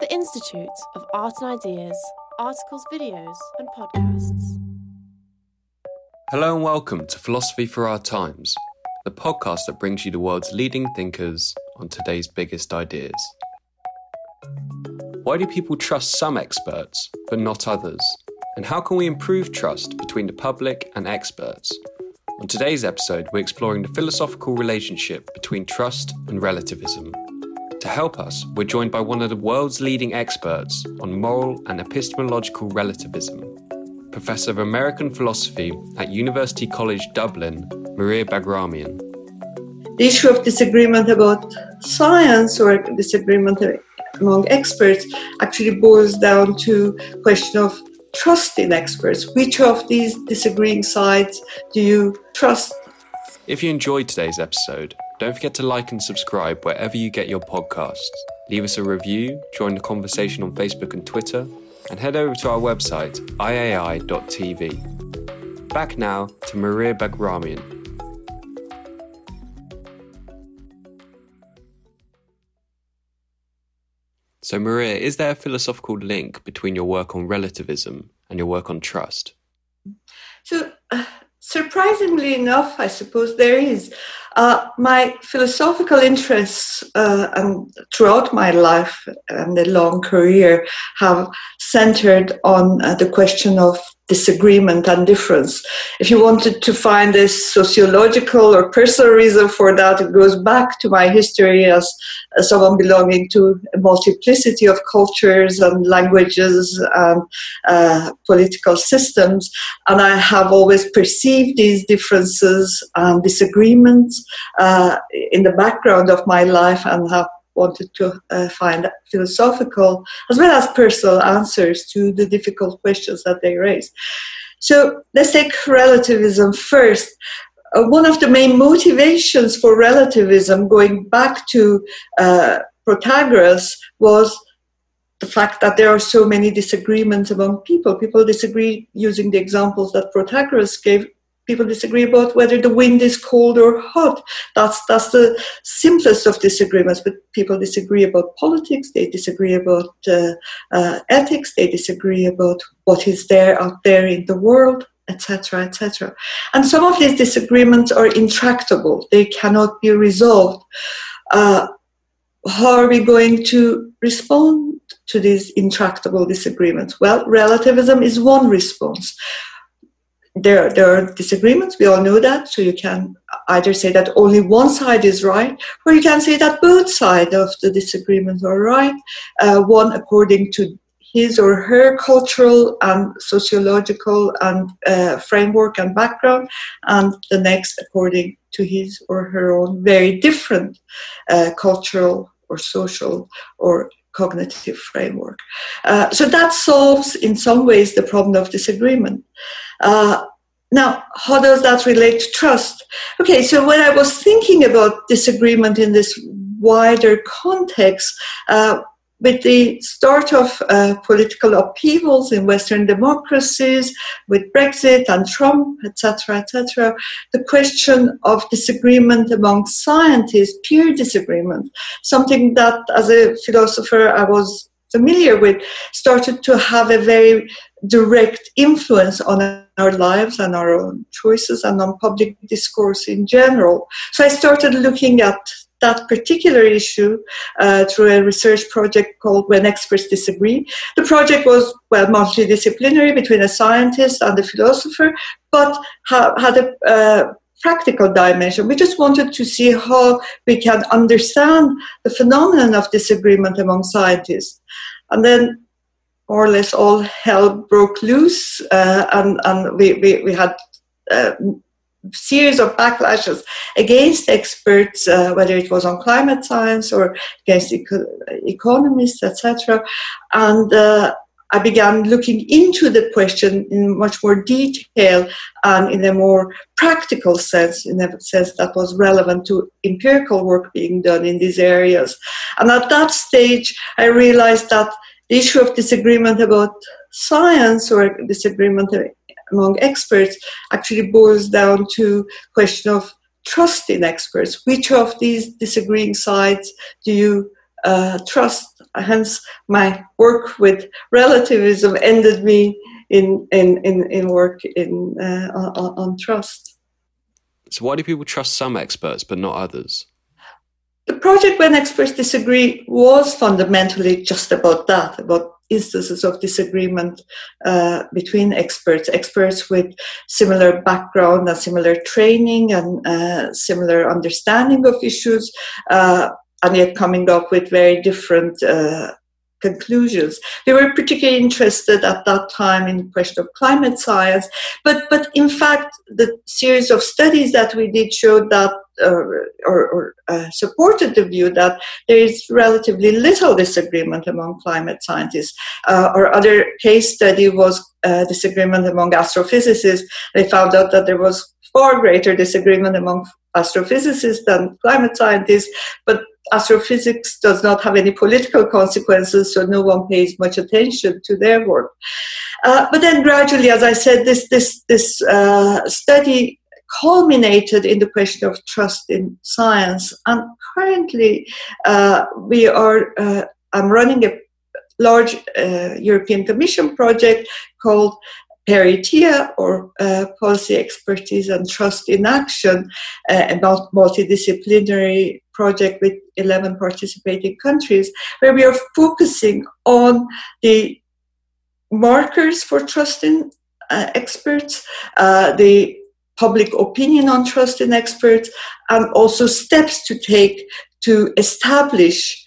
The Institute of Art and Ideas, articles, videos, and podcasts. Hello and welcome to Philosophy for Our Times, the podcast that brings you the world's leading thinkers on today's biggest ideas. Why do people trust some experts but not others? And how can we improve trust between the public and experts? On today's episode, we're exploring the philosophical relationship between trust and relativism. To help us, we're joined by one of the world's leading experts on moral and epistemological relativism, Professor of American Philosophy at University College Dublin, Maria Baghramian. The issue of disagreement about science or disagreement among experts actually boils down to question of trust in experts. Which of these disagreeing sides do you trust? If you enjoyed today's episode, don't forget to like and subscribe wherever you get your podcasts. Leave us a review, join the conversation on Facebook and Twitter, and head over to our website, iai.tv. Back now to Maria Baghramian. So, Maria, is there a philosophical link between your work on relativism and your work on trust? So, uh, surprisingly enough, I suppose there is. Uh, my philosophical interests uh, and throughout my life and a long career have centered on uh, the question of disagreement and difference. If you wanted to find a sociological or personal reason for that, it goes back to my history as, as someone belonging to a multiplicity of cultures and languages and uh, political systems. And I have always perceived these differences and disagreements uh, in the background of my life and have wanted to uh, find philosophical as well as personal answers to the difficult questions that they raise. So let's take relativism first. Uh, one of the main motivations for relativism, going back to uh, Protagoras, was the fact that there are so many disagreements among people. People disagree using the examples that Protagoras gave people disagree about whether the wind is cold or hot. That's that's the simplest of disagreements. But people disagree about politics. They disagree about uh, uh, ethics. They disagree about what is there out there in the world, etc., etc. And some of these disagreements are intractable. They cannot be resolved. Uh, how are we going to respond to these intractable disagreements? Well, relativism is one response there, there are disagreements. We all know that. So you can either say that only one side is right, or you can say that both sides of the disagreement are right. Uh, one according to his or her cultural and sociological and uh, framework and background, and the next according to his or her own very different uh, cultural or social or cognitive framework. Uh, so that solves, in some ways, the problem of disagreement. Uh, now, how does that relate to trust? Okay, so when I was thinking about disagreement in this wider context, uh, with the start of uh, political upheavals in Western democracies, with Brexit and Trump, etc., etc., the question of disagreement among scientists, peer disagreement, something that as a philosopher I was familiar with, started to have a very direct influence on our lives and our own choices and on public discourse in general. So I started looking at that particular issue uh, through a research project called When Experts Disagree. The project was, well, multidisciplinary between a scientist and a philosopher, but ha- had a uh, practical dimension. We just wanted to see how we can understand the phenomenon of disagreement among scientists. And then more or less all hell broke loose, uh, and, and we, we, we had a series of backlashes against experts, uh, whether it was on climate science or against eco- economists, etc. And uh, I began looking into the question in much more detail and in a more practical sense, in a sense that was relevant to empirical work being done in these areas. And at that stage, I realized that the issue of disagreement about science or disagreement among experts actually boils down to question of trust in experts. Which of these disagreeing sides do you uh, trust? Hence, my work with relativism ended me in in in, in work in uh, on, on trust. So, why do people trust some experts but not others? The project When Experts Disagree was fundamentally just about that, about instances of disagreement uh, between experts, experts with similar background and similar training and uh, similar understanding of issues, uh, and yet coming up with very different uh, conclusions. We were particularly interested at that time in the question of climate science, but, but in fact, the series of studies that we did showed that uh, or, or uh, supported the view that there is relatively little disagreement among climate scientists. Uh, our other case study was uh, disagreement among astrophysicists. They found out that there was far greater disagreement among astrophysicists than climate scientists, but astrophysics does not have any political consequences, so no one pays much attention to their work. Uh, but then gradually, as I said, this this this uh, study culminated in the question of trust in science, and currently uh, we are. Uh, I'm running a large uh, European Commission project called PERITIA or uh, Policy Expertise and Trust in Action, uh, a multidisciplinary project with 11 participating countries, where we are focusing on the markers for trust in uh, experts, uh, the public opinion on trust in experts, and also steps to take to establish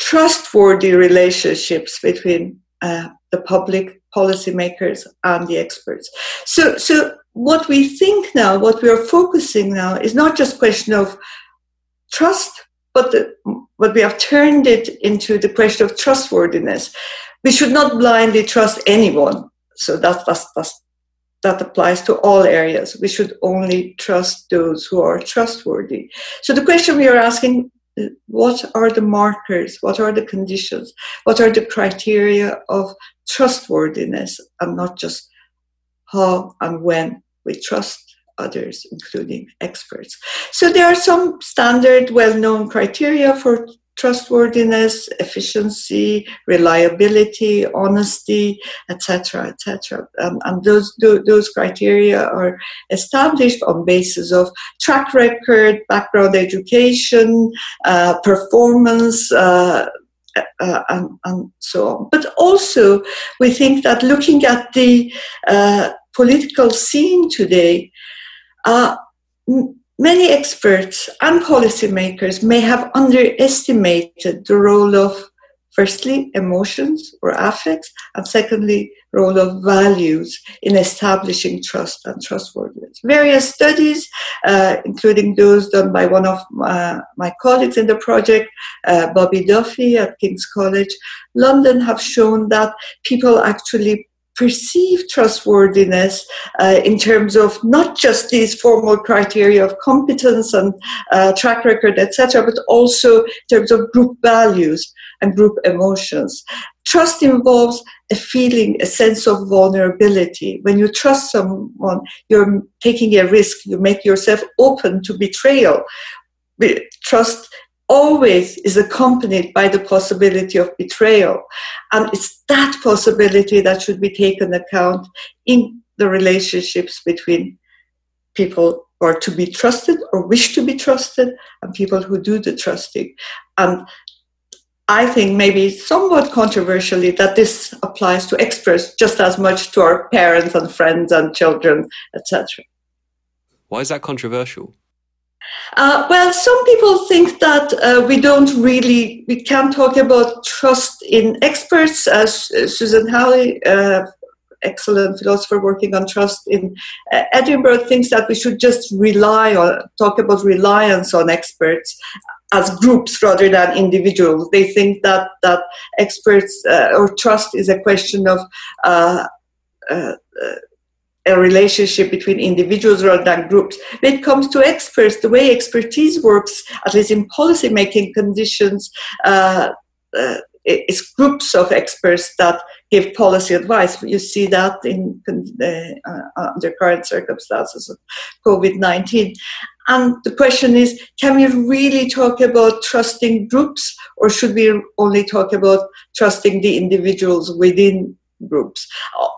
trustworthy relationships between uh, the public policymakers and the experts. So, so what we think now, what we are focusing now, is not just question of trust, but the, but we have turned it into the question of trustworthiness. We should not blindly trust anyone. So that that's, that's, that applies to all areas. We should only trust those who are trustworthy. So the question we are asking what are the markers? What are the conditions? What are the criteria of trustworthiness and not just how and when we trust others, including experts. So there are some standard, well-known criteria for trustworthiness, efficiency, reliability, honesty, etc., etc. Um, and those those criteria are established on basis of track record, background education, uh, performance. Uh, uh, and, and, so on. But also, we think that looking at the uh, political scene today, uh, many experts and policymakers may have underestimated the role of firstly emotions or affects and secondly role of values in establishing trust and trustworthiness. Various studies uh, including those done by one of my, my colleagues in the project uh, Bobby Duffy at King's College London have shown that people actually perceive trustworthiness uh, in terms of not just these formal criteria of competence and uh, track record, etc., but also in terms of group values and group emotions. Trust involves a feeling, a sense of vulnerability. When you trust someone, you're taking a risk, you make yourself open to betrayal. Trust always is accompanied by the possibility of betrayal. And it's that possibility that should be taken account in the relationships between people who are to be trusted or wish to be trusted and people who do the trusting. And I think maybe somewhat controversially that this applies to experts just as much to our parents and friends and children, etc. Why is that controversial? Uh, well, some people think that uh, we don't really, we can't talk about trust in experts, as Susan Halley uh, excellent philosopher working on trust in uh, Edinburgh, thinks that we should just rely on, talk about reliance on experts as groups rather than individuals. They think that that experts uh, or trust is a question of uh, uh, a relationship between individuals rather than groups. When it comes to experts, the way expertise works, at least in policy making conditions, uh, uh, it's groups of experts that give policy advice. You see that in uh, uh under current circumstances of COVID 19. And the question is can we really talk about trusting groups, or should we only talk about trusting the individuals within groups.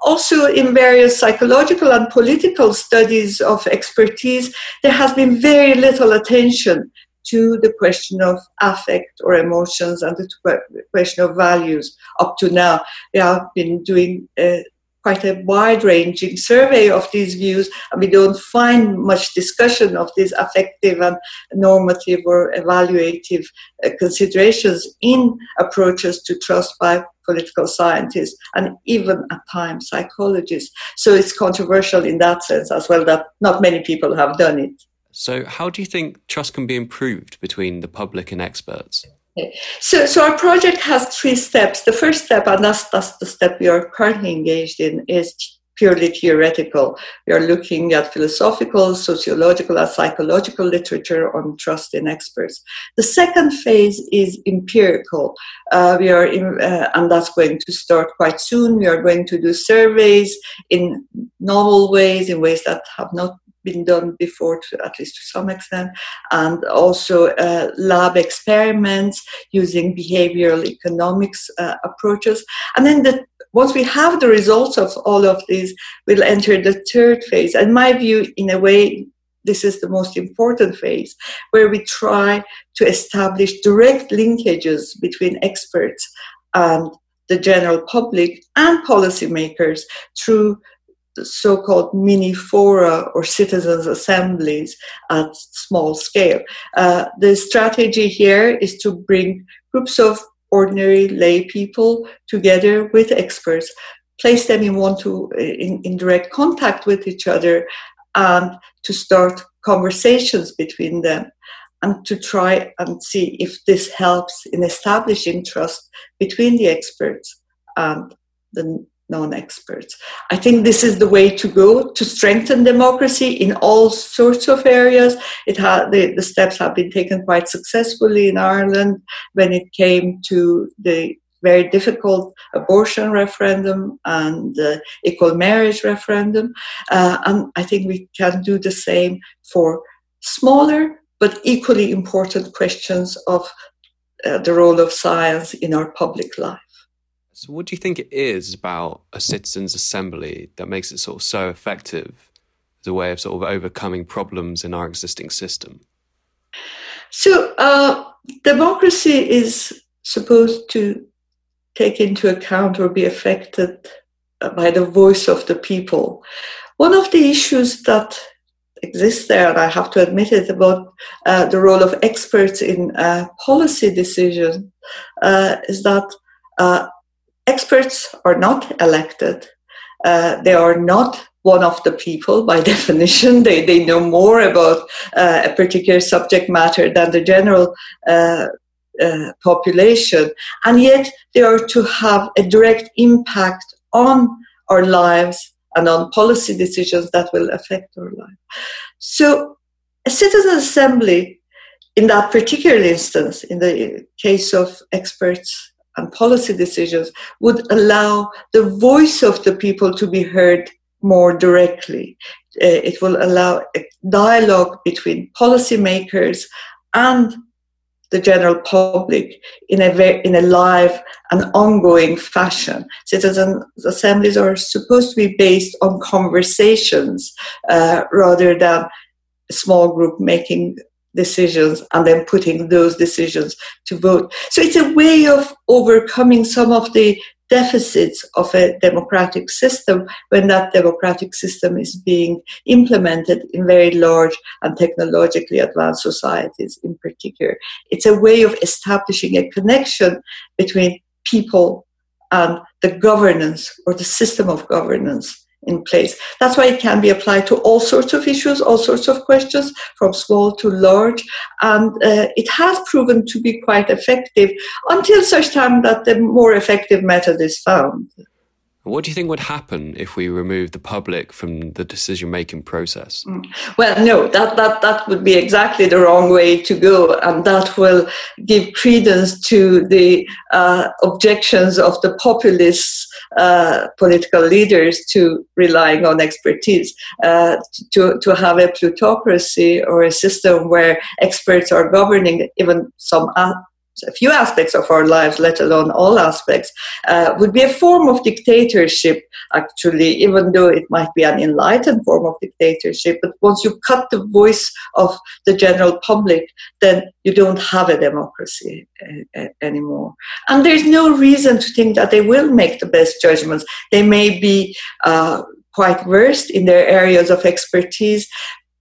Also, in various psychological and political studies of expertise, there has been very little attention to the question of affect or emotions and the question of values up to now. We have been doing uh, quite a wide ranging survey of these views, and we don't find much discussion of these affective and normative or evaluative uh, considerations in approaches to trust by political scientists and even at times psychologists. So it's controversial in that sense as well that not many people have done it. So, how do you think trust can be improved between the public and experts? So, so our project has three steps. The first step, and that's, that's the step we are currently engaged in, is purely theoretical. We are looking at philosophical, sociological, and psychological literature on trust in experts. The second phase is empirical. Uh, we are, in, uh, and that's going to start quite soon. We are going to do surveys in novel ways, in ways that have not been done before, to, at least to some extent, and also uh, lab experiments using behavioral economics uh, approaches. And then the, once we have the results of all of these, we'll enter the third phase. And my view, in a way, this is the most important phase, where we try to establish direct linkages between experts and the general public and policymakers through so-called mini fora or citizens assemblies at small scale. Uh, the strategy here is to bring groups of ordinary lay people together with experts, place them in one to in, in direct contact with each other, and to start conversations between them and to try and see if this helps in establishing trust between the experts and the non-experts. I think this is the way to go to strengthen democracy in all sorts of areas. It ha- the, the steps have been taken quite successfully in Ireland when it came to the very difficult abortion referendum and uh, equal marriage referendum. Uh, and I think we can do the same for smaller but equally important questions of uh, the role of science in our public life. So, what do you think it is about a citizens' assembly that makes it sort of so effective as a way of sort of overcoming problems in our existing system? So, uh, democracy is supposed to take into account or be affected by the voice of the people. One of the issues that exists there, and I have to admit it, about uh, the role of experts in uh, policy decisions uh, is that uh, experts are not elected. Uh, they are not one of the people by definition. They, they know more about uh, a particular subject matter than the general uh, uh population. And yet they are to have a direct impact on our lives and on policy decisions that will affect our life. So a citizen assembly in that particular instance, in the case of experts and policy decisions would allow the voice of the people to be heard more directly. Uh, it will allow a dialogue between policymakers and the general public in a in a live and ongoing fashion. Citizen assemblies are supposed to be based on conversations uh, rather than a small group making decisions and then putting those decisions to vote. So it's a way of overcoming some of the deficits of a democratic system when that democratic system is being implemented in very large and technologically advanced societies in particular. It's a way of establishing a connection between people and the governance or the system of governance in place. That's why it can be applied to all sorts of issues, all sorts of questions, from small to large. And uh, it has proven to be quite effective until such time that the more effective method is found. What do you think would happen if we remove the public from the decision making process? Mm. Well, no, that, that, that would be exactly the wrong way to go, and that will give credence to the uh, objections of the populist uh, political leaders to relying on expertise. Uh, to, to have a plutocracy or a system where experts are governing even some a few aspects of our lives, let alone all aspects, uh, would be a form of dictatorship, actually, even though it might be an enlightened form of dictatorship. But once you cut the voice of the general public, then you don't have a democracy uh, uh, anymore. And there's no reason to think that they will make the best judgments. They may be uh, quite versed in their areas of expertise,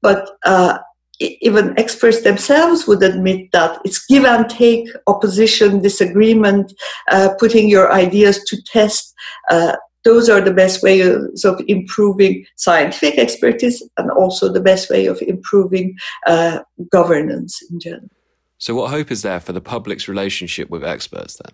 but uh, even experts themselves would admit that it's give and take, opposition, disagreement, uh, putting your ideas to test. Uh, those are the best ways of improving scientific expertise and also the best way of improving uh, governance in general. So, what hope is there for the public's relationship with experts then?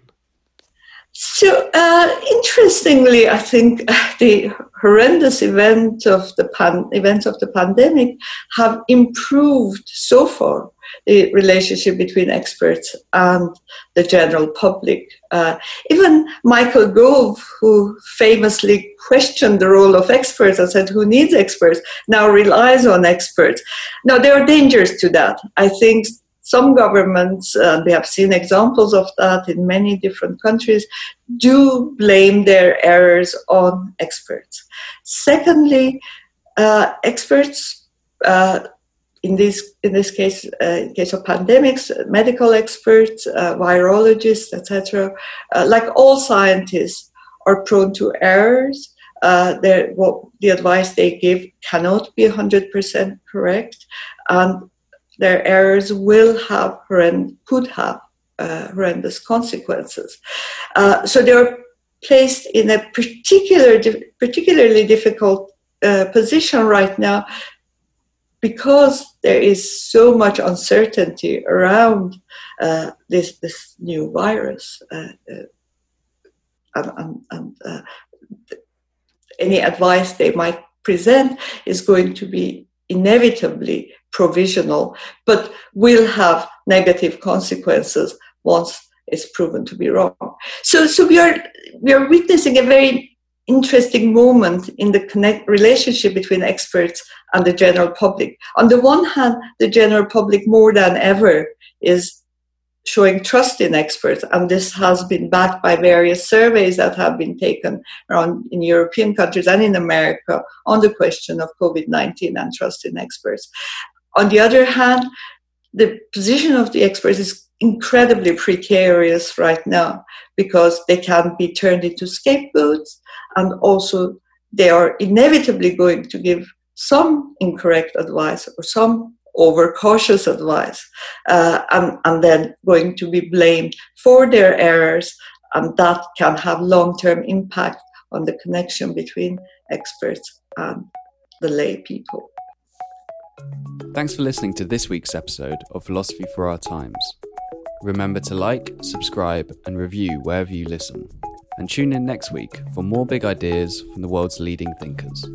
So, uh, interestingly, I think the horrendous event of the pan- events of the pandemic have improved so far the relationship between experts and the general public. Uh, even Michael Gove, who famously questioned the role of experts and said, Who needs experts? now relies on experts. Now, there are dangers to that. I think some governments, and we have seen examples of that in many different countries, do blame their errors on experts. Secondly, uh, experts, uh, in this in this case, uh, in case of pandemics, medical experts, uh, virologists, etc., uh, like all scientists, are prone to errors. Uh, what the advice they give cannot be 100% correct, and their errors will have could have uh, horrendous consequences. Uh, so they're placed in a particular, particularly difficult uh, position right now because there is so much uncertainty around uh, this this new virus. Uh, uh, and, and any advice they might present is going to be inevitably provisional, but will have negative consequences once it's proven to be wrong. So, so we are we are witnessing a very interesting moment in the connect relationship between experts and the general public. On the one hand, the general public more than ever is showing trust in experts, and this has been backed by various surveys that have been taken around in European countries and in America on the question of COVID 19 and trust in experts. On the other hand, the position of the experts is incredibly precarious right now because they can be turned into scapegoats and also they are inevitably going to give some incorrect advice or some overcautious advice uh, and, and then going to be blamed for their errors and that can have long-term impact on the connection between experts and the lay people. Thanks for listening to this week's episode of Philosophy for Our Times. Remember to like, subscribe, and review wherever you listen. And tune in next week for more big ideas from the world's leading thinkers.